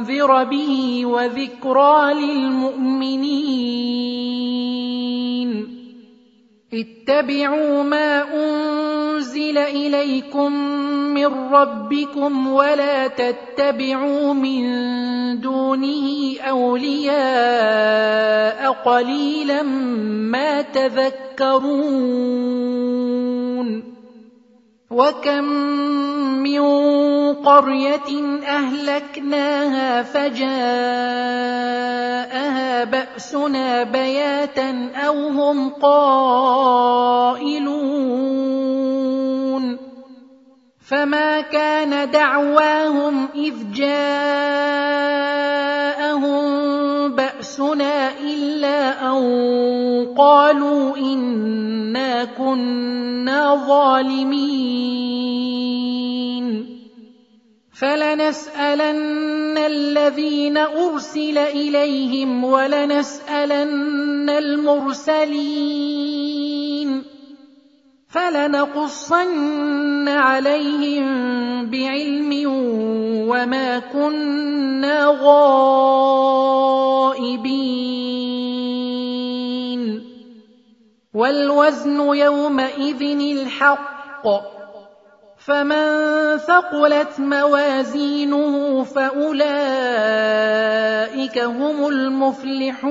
لتنذر به وذكرى للمؤمنين اتبعوا ما انزل اليكم من ربكم ولا تتبعوا من دونه اولياء قليلا ما تذكرون وكم من قريه اهلكناها فجاءها باسنا بياتا أو هم قائلون فما كان دعواهم اذ جاءهم باسنا الا ان قالوا انا كنا ظالمين فلنسالن الذين ارسل اليهم ولنسالن المرسلين فلنقصن عليهم بعلم وما كنا غائبين. والوزن يومئذ الحق. فمن ثقلت موازينه فأولئك هم المفلحون.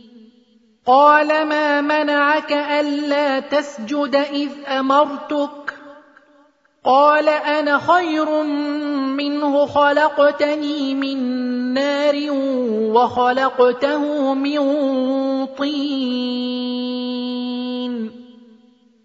قال ما منعك ألا تسجد إذ أمرتك؟ قال أنا خير منه خلقتني من نار وخلقته من طين.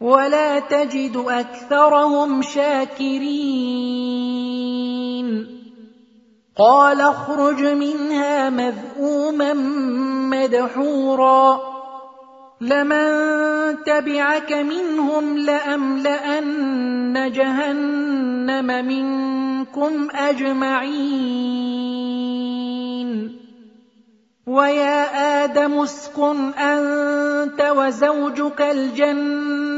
ولا تجد أكثرهم شاكرين. قال اخرج منها مذءوما مدحورا. لمن تبعك منهم لأملأن جهنم منكم أجمعين. ويا آدم اسكن أنت وزوجك الجنة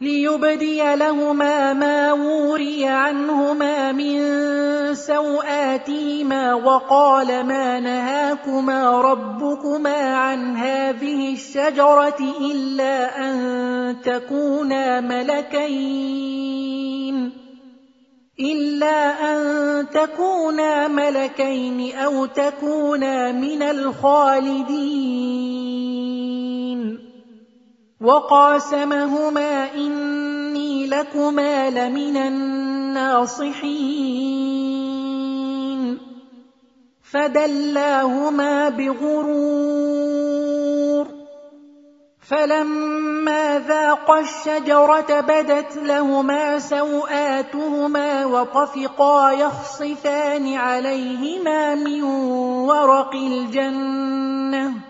ليبدي لهما ما وري عنهما من سوآتهما وقال ما نهاكما ربكما عن هذه الشجرة إلا أن تكونا ملكين إلا أن تكونا ملكين أو تكونا من الخالدين وقاسمهما إني لكما لمن الناصحين. فدلاهما بغرور. فلما ذاقا الشجرة بدت لهما سوآتهما وطفقا يخصفان عليهما من ورق الجنة.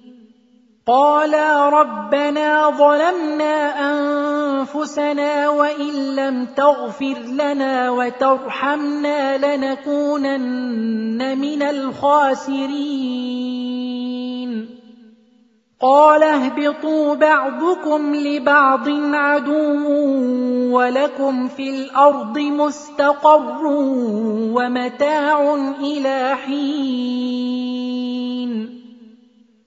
قالا ربنا ظلمنا أنفسنا وإن لم تغفر لنا وترحمنا لنكونن من الخاسرين قال اهبطوا بعضكم لبعض عدو ولكم في الأرض مستقر ومتاع إلى حين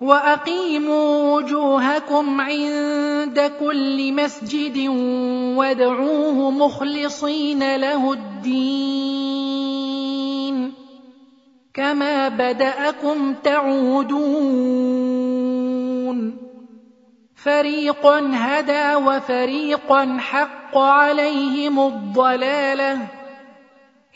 وأقيموا وجوهكم عند كل مسجد وادعوه مخلصين له الدين. كما بدأكم تعودون. فريقا هدى وفريقا حق عليهم الضلالة.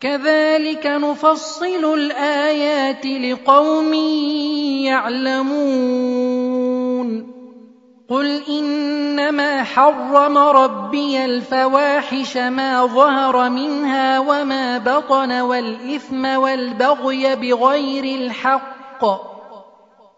كَذَٰلِكَ نُفَصِّلُ الْآيَاتِ لِقَوْمٍ يَعْلَمُونَ. قُلْ إِنَّمَا حَرَّمَ رَبِّيَ الْفَوَاحِشَ مَا ظَهَرَ مِنْهَا وَمَا بَطَنَ وَالْإِثْمَ وَالْبَغْيَ بِغَيْرِ الْحَقِّ.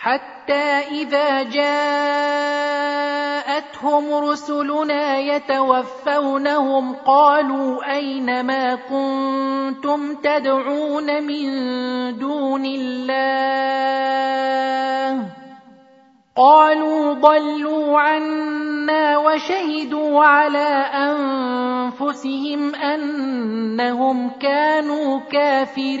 حَتَّىٰ إِذَا جَاءَتْهُمْ رُسُلُنَا يَتَوَفَّوْنَهُمْ قَالُوا أَيْنَ مَا كُنتُمْ تَدْعُونَ مِن دُونِ اللَّهِ ۖ؟ قَالُوا ضَلُّوا عَنَّا وَشَهِدُوا عَلَىٰ أَنفُسِهِمْ أَنَّهُمْ كَانُوا كَافِرِينَ.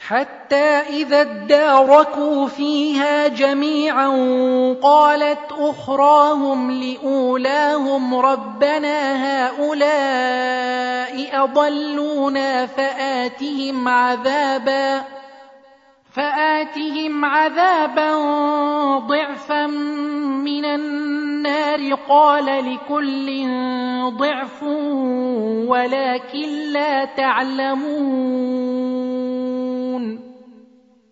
حتى إذا اداركوا فيها جميعا قالت أخراهم لأولاهم ربنا هؤلاء أضلونا فآتهم عذابا فآتهم عذابا ضعفا من النار. قال لكل ضعف ولكن لا تعلمون.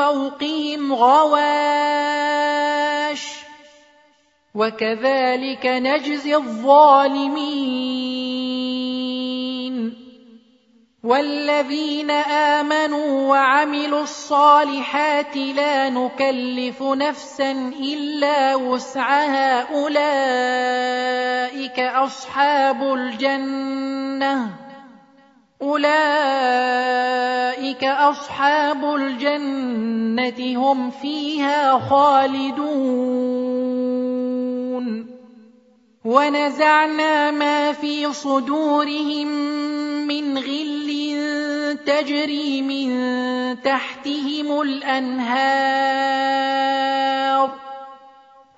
فوقهم غواش وكذلك نجزي الظالمين والذين آمنوا وعملوا الصالحات لا نكلف نفسا إلا وسعها أولئك أصحاب الجنة أولئك أصحاب الجنة هم فيها خالدون. ونزعنا ما في صدورهم من غل تجري من تحتهم الأنهار.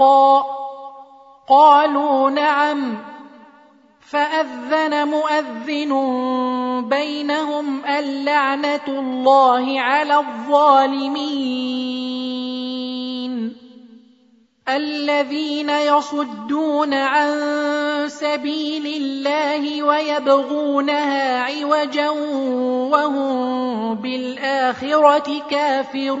حقا قالوا نعم. فأذن مؤذن بينهم اللعنة الله على الظالمين. الذين يصدون عن سبيل الله ويبغونها عوجا وهم بالآخرة كافرون.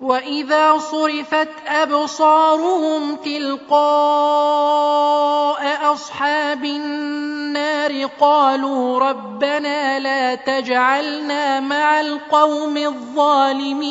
واذا صرفت ابصارهم تلقاء اصحاب النار قالوا ربنا لا تجعلنا مع القوم الظالمين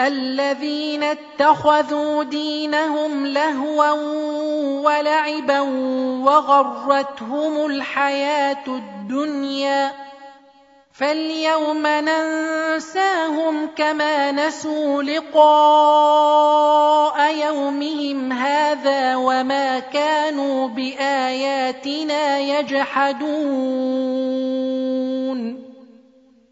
الذين اتخذوا دينهم لهوا ولعبا وغرتهم الحياة الدنيا فاليوم ننساهم كما نسوا لقاء يومهم هذا وما كانوا بآياتنا يجحدون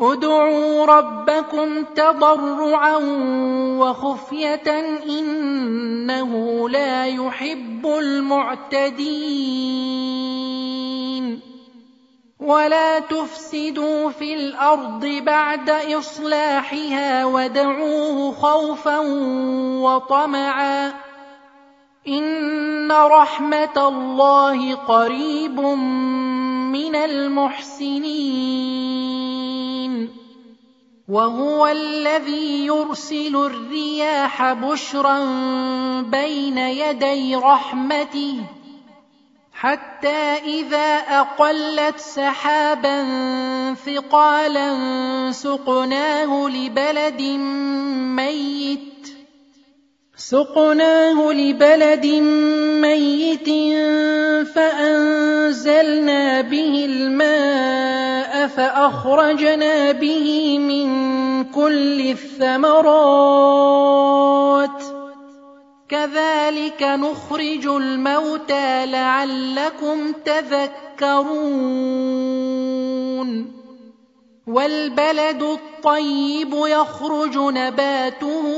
ادعوا ربكم تضرعا وخفية إنه لا يحب المعتدين. ولا تفسدوا في الأرض بعد إصلاحها ودعوه خوفا وطمعا. ان رحمه الله قريب من المحسنين وهو الذي يرسل الرياح بشرا بين يدي رحمته حتى اذا اقلت سحابا ثقالا سقناه لبلد ميت سقناه لبلد ميت فأنزلنا به الماء فأخرجنا به من كل الثمرات. كذلك نخرج الموتى لعلكم تذكرون. والبلد الطيب يخرج نباته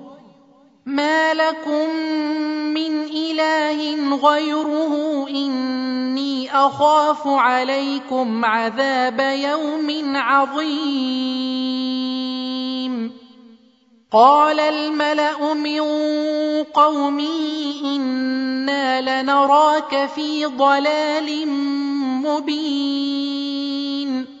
ما لكم من اله غيره اني اخاف عليكم عذاب يوم عظيم. قال الملا من قومه أنا لنراك في ضلال مبين.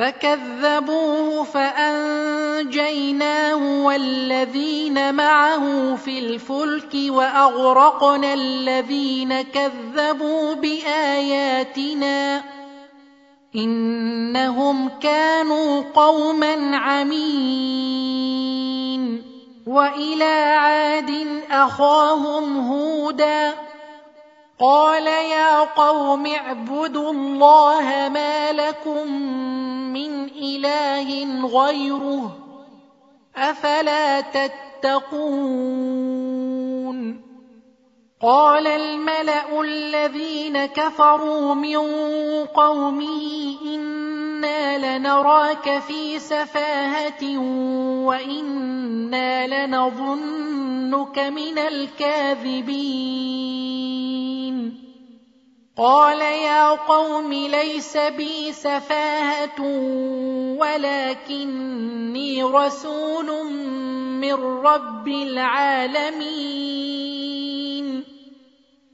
فكذبوه فأنجيناه والذين معه في الفلك وأغرقنا الذين كذبوا بآياتنا إنهم كانوا قوما عمين وإلى عاد أخاهم هودا قال يا قوم اعبدوا الله ما لكم من إله غيره أفلا تتقون قال الملأ الذين كفروا من قومه أنا لنراك في سفاهه وأنا لنظنك من الكاذبين قال يا قوم ليس بي سفاهه ولكني رسول من رب العالمين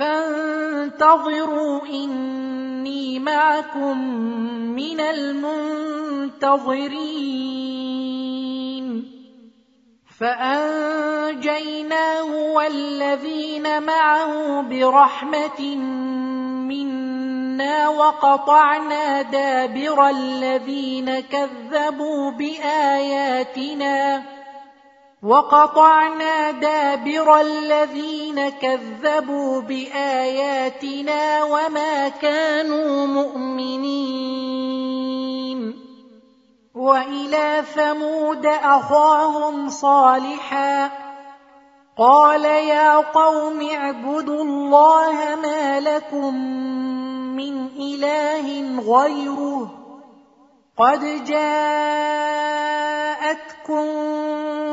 فانتظروا إني معكم من المنتظرين. فأنجيناه والذين معه برحمة منا وقطعنا دابر الذين كذبوا بآياتنا. وقطعنا دابر الذين كذبوا بآياتنا وما كانوا مؤمنين. وإلى ثمود أخاهم صالحا. قال يا قوم اعبدوا الله ما لكم من إله غيره. قد جاءتكم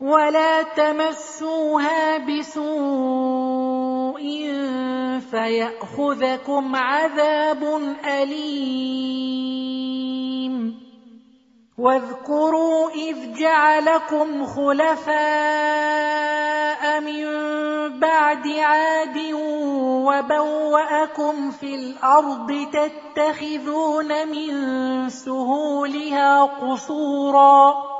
ولا تمسوها بسوء فيأخذكم عذاب أليم. واذكروا إذ جعلكم خلفاء من بعد عاد وبوأكم في الأرض تتخذون من سهولها قصورا.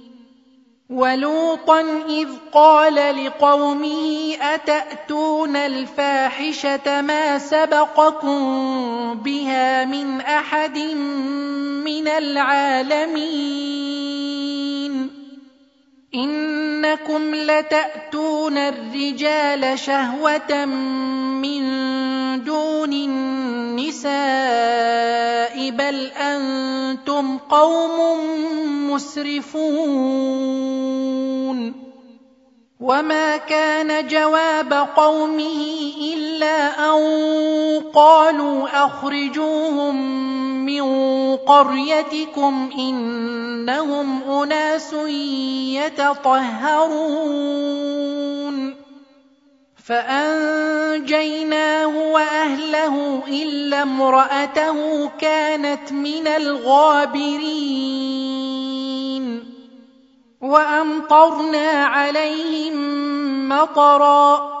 ولوطا إذ قال لقومه أتأتون الفاحشة ما سبقكم بها من أحد من العالمين إنكم لتأتون الرجال شهوة من دون النساء بل أنتم قوم مسرفون وما كان جواب قومه إلا أن قالوا أخرجوهم من قريتكم إنهم أناس يتطهرون فأنجيناه وأهله إلا امرأته كانت من الغابرين وأمطرنا عليهم مطرًا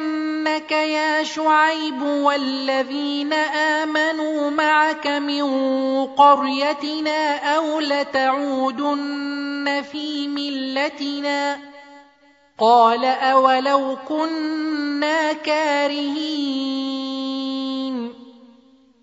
لنخرجنك يا شعيب والذين آمنوا معك من قريتنا أو لتعودن في ملتنا قال أولو كنا كارهين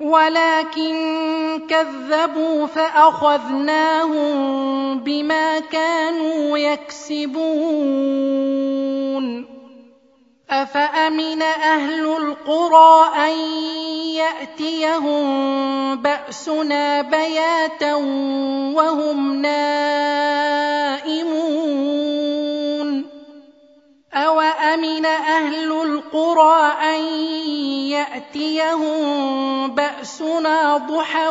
ولكن كذبوا فأخذناهم بما كانوا يكسبون. أفأمن أهل القرى أن يأتيهم بأسنا بياتا وهم نائمون؟ أوأمن أهل القرى أن يأتيهم بأسنا ضحى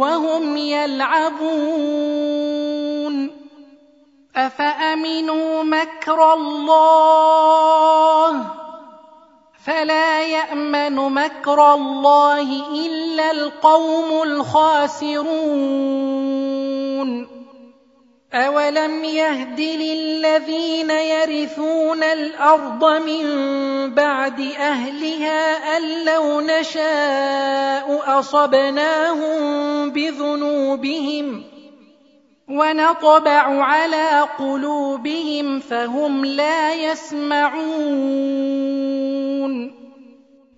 وهم يلعبون أفأمنوا مكر الله فلا يأمن مكر الله إلا القوم الخاسرون أولم يهد للذين يرثون الأرض من بعد أهلها أن لو نشاء أصبناهم بذنوبهم ۖ ونطبع على قلوبهم فهم لا يسمعون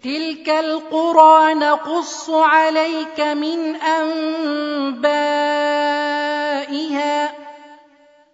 تلك القرى نقص عليك من انبائها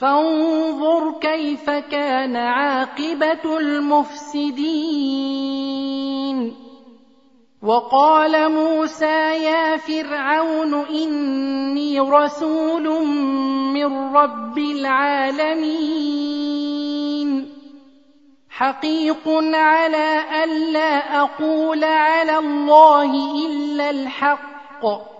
فانظر كيف كان عاقبة المفسدين. وقال موسى يا فرعون إني رسول من رب العالمين. حقيق على الا أقول على الله إلا الحق.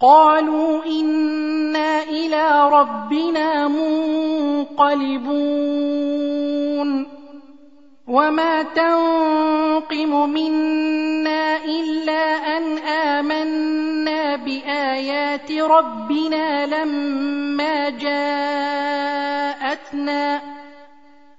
قالوا إنا إلى ربنا منقلبون وما تنقم منا إلا أن آمنا بآيات ربنا لما جاءتنا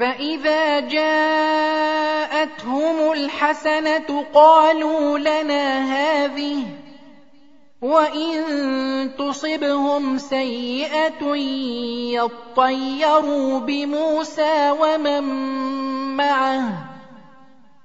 فإذا جاءتهم الحسنة قالوا لنا هذه وإن تصبهم سيئة يطيروا بموسى ومن معه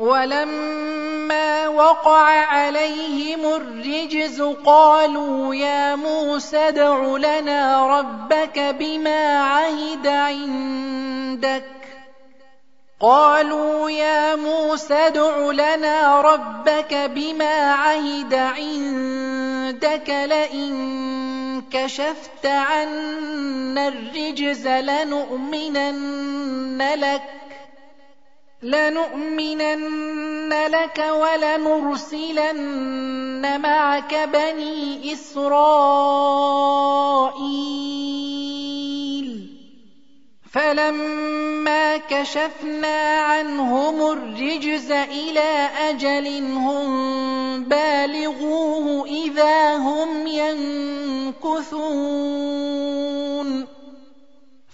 ولما وقع عليهم الرجز قالوا يا موسى ادع لنا ربك بما عهد عندك. قالوا يا موسى ادع لنا ربك بما عهد عندك. لئن كشفت عنا الرجز لنؤمنن لك. لنؤمنن لك ولنرسلن معك بني إسرائيل. فلما كشفنا عنهم الرجز إلى أجل هم بالغوه إذا هم ينكثون.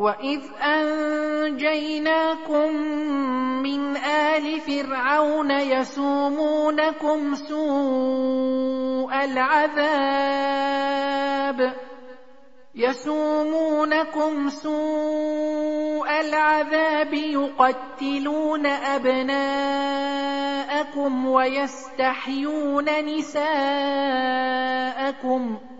وإذ أنجيناكم من آل فرعون يسومونكم سوء العذاب يسومونكم سوء العذاب يقتلون أبناءكم ويستحيون نساءكم ۖ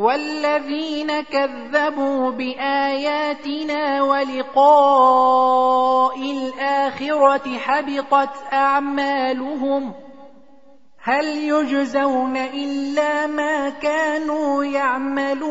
والذين كذبوا بآياتنا ولقاء الآخرة حبطت أعمالهم هل يجزون إلا ما كانوا يعملون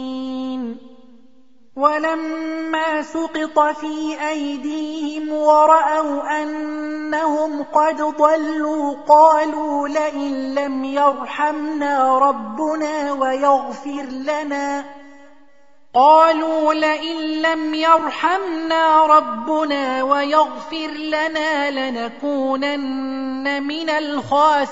ولما سقط في أيديهم ورأوا أنهم قد ضلوا قالوا لئن لم يرحمنا ربنا ويغفر لنا. قالوا لئن لم يرحمنا ربنا ويغفر لنا لنكونن من الخاسرين.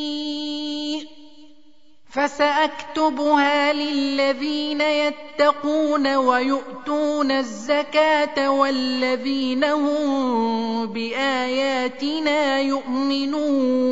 فسأكتبها للذين يتقون ويؤتون الزكاة والذين هم بآياتنا يؤمنون.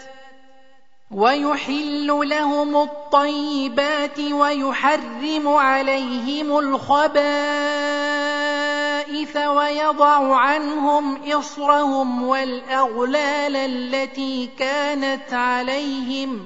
ويحل لهم الطيبات ويحرم عليهم الخبائث ويضع عنهم إصرهم والأغلال التي كانت عليهم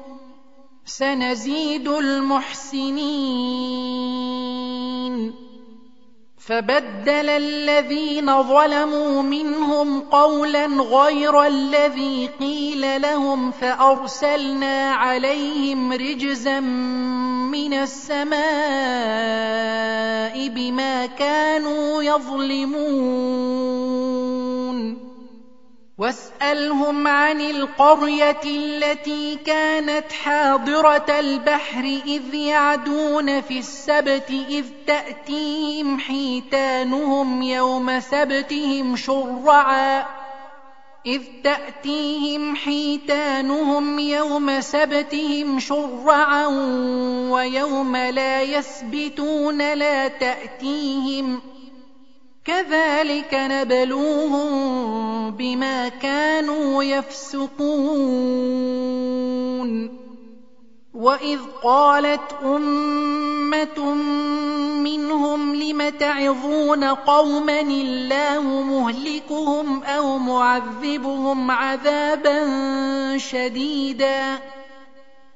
سنزيد المحسنين. فبدل الذين ظلموا منهم قولا غير الذي قيل لهم فأرسلنا عليهم رجزا من السماء بما كانوا يظلمون. واسألهم عن القرية التي كانت حاضرة البحر إذ يعدون في السبت إذ تأتيهم حيتانهم يوم سبتهم شرعا. إذ تأتيهم حيتانهم يوم سبتهم شرعا ويوم لا يسبتون لا تأتيهم ۖ كذلك نبلوهم بما كانوا يفسقون. وإذ قالت أمة منهم لم تعظون قوما الله مهلكهم أو معذبهم عذابا شديدا؟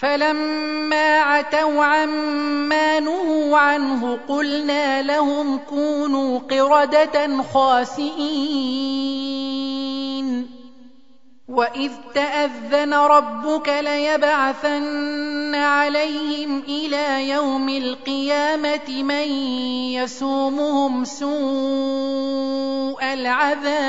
فلما عتوا عما نهوا عنه قلنا لهم كونوا قردة خاسئين. وإذ تأذن ربك ليبعثن عليهم إلى يوم القيامة من يسومهم سوء العذاب.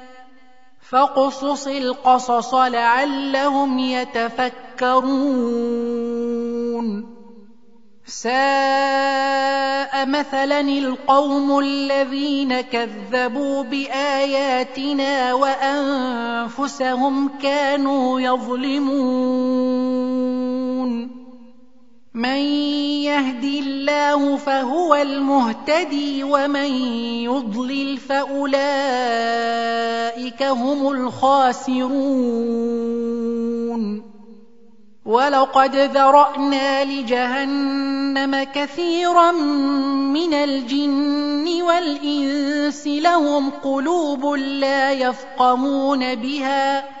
فاقصص القصص لعلهم يتفكرون. ساء مثلا القوم الذين كذبوا بآياتنا وأنفسهم كانوا يظلمون. من يهد الله فهو المهتدي ومن يضلل فأولئك هم الخاسرون. ولقد ذرأنا لجهنم كثيرا من الجن والإنس لهم قلوب لا يفقهون بها.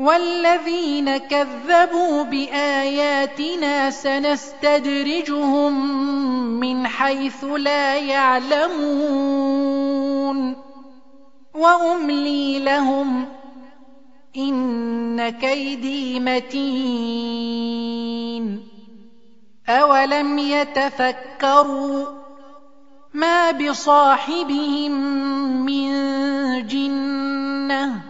والذين كذبوا بآياتنا سنستدرجهم من حيث لا يعلمون. وأملي لهم إن كيدي متين. أولم يتفكروا ما بصاحبهم من جنة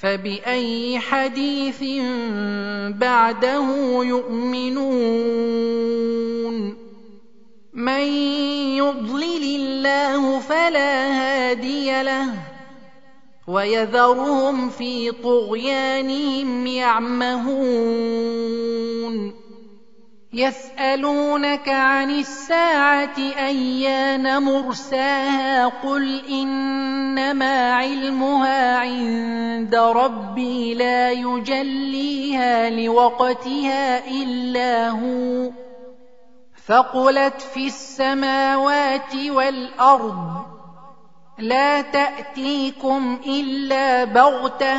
فبأي حديث بعده يؤمنون؟ من يضلل الله فلا هادي له ويذرهم في طغيانهم يعمهون. يسألونك عن الساعة أيان مرساها قل إنما علمها عند ربي لا يجليها لوقتها إلا هو ثقلت في السماوات والأرض لا تأتيكم إلا بغتة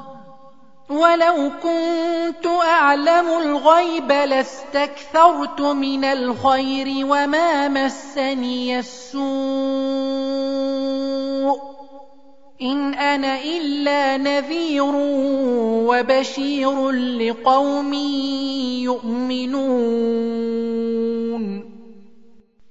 ولو كنت أعلم الغيب لاستكثرت من الخير وما مسني السوء إن أنا إلا نذير وبشير لقوم يؤمنون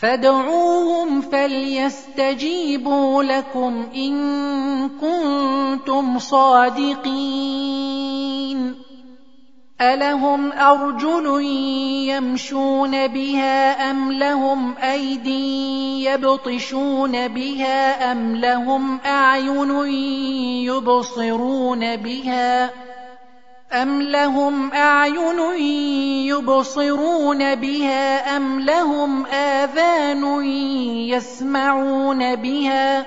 فادعوهم فليستجيبوا لكم إن كنتم صادقين. ألهم أرجل يمشون بها أم لهم أيدي يبطشون بها أم لهم أعين يبصرون بها ۖ أَمْ لَهُمْ أَعْيُنٌ يُبْصِرُونَ بِهَا أَمْ لَهُمْ آذَانٌ يَسْمَعُونَ بِهَا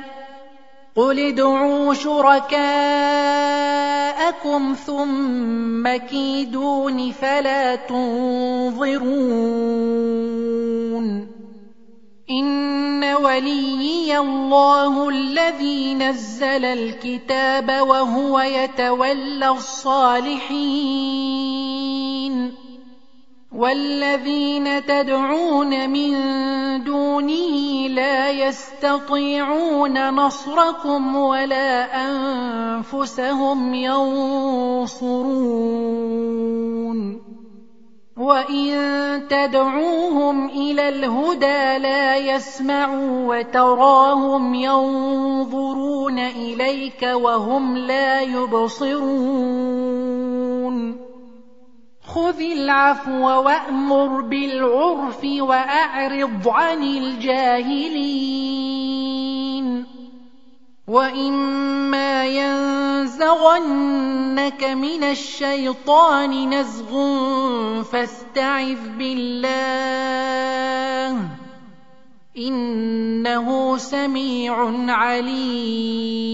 قُلِ ادْعُوا شُرَكَاءَكُمْ ثُمَّ كِيدُونِ فَلَا تُنظِرُونَ إِنَّ وَلِيِّيَ اللَّهُ الَّذِي نَزَّلَ الْكِتَابَ وَهُوَ يَتَوَلَّى الصَّالِحِينَ وَالَّذِينَ تَدْعُونَ مِن دُونِهِ لَا يَسْتَطِيعُونَ نَصْرَكُمْ وَلَا أَنفُسَهُمْ يَنصُرُونَ وَإِن تَدْعُوهُمْ إِلَى الْهُدَىٰ لَا يَسْمَعُوا وَتَرَاهُمْ يَنظُرُونَ إِلَيْكَ وَهُمْ لَا يُبْصِرُونَ خُذِ الْعَفْوَ وَأْمُرْ بِالْعُرْفِ وَأَعْرِضْ عَنِ الْجَاهِلِينَ وَإِمَّا يَنزَغَنَّكَ مِنَ الشَّيْطَانِ نَزْغٌ فَاسْتَعِذْ بِاللَّهِ ۖ إِنَّهُ سَمِيعٌ عَلِيمٌ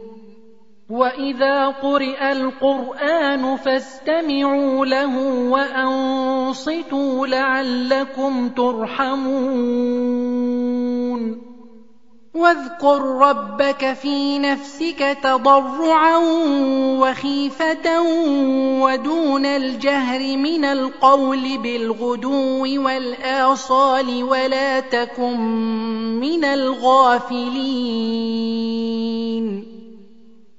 وإذا قرئ القرآن فاستمعوا له وأنصتوا لعلكم ترحمون واذكر ربك في نفسك تضرعا وخيفة ودون الجهر من القول بالغدو والآصال ولا تكن من الغافلين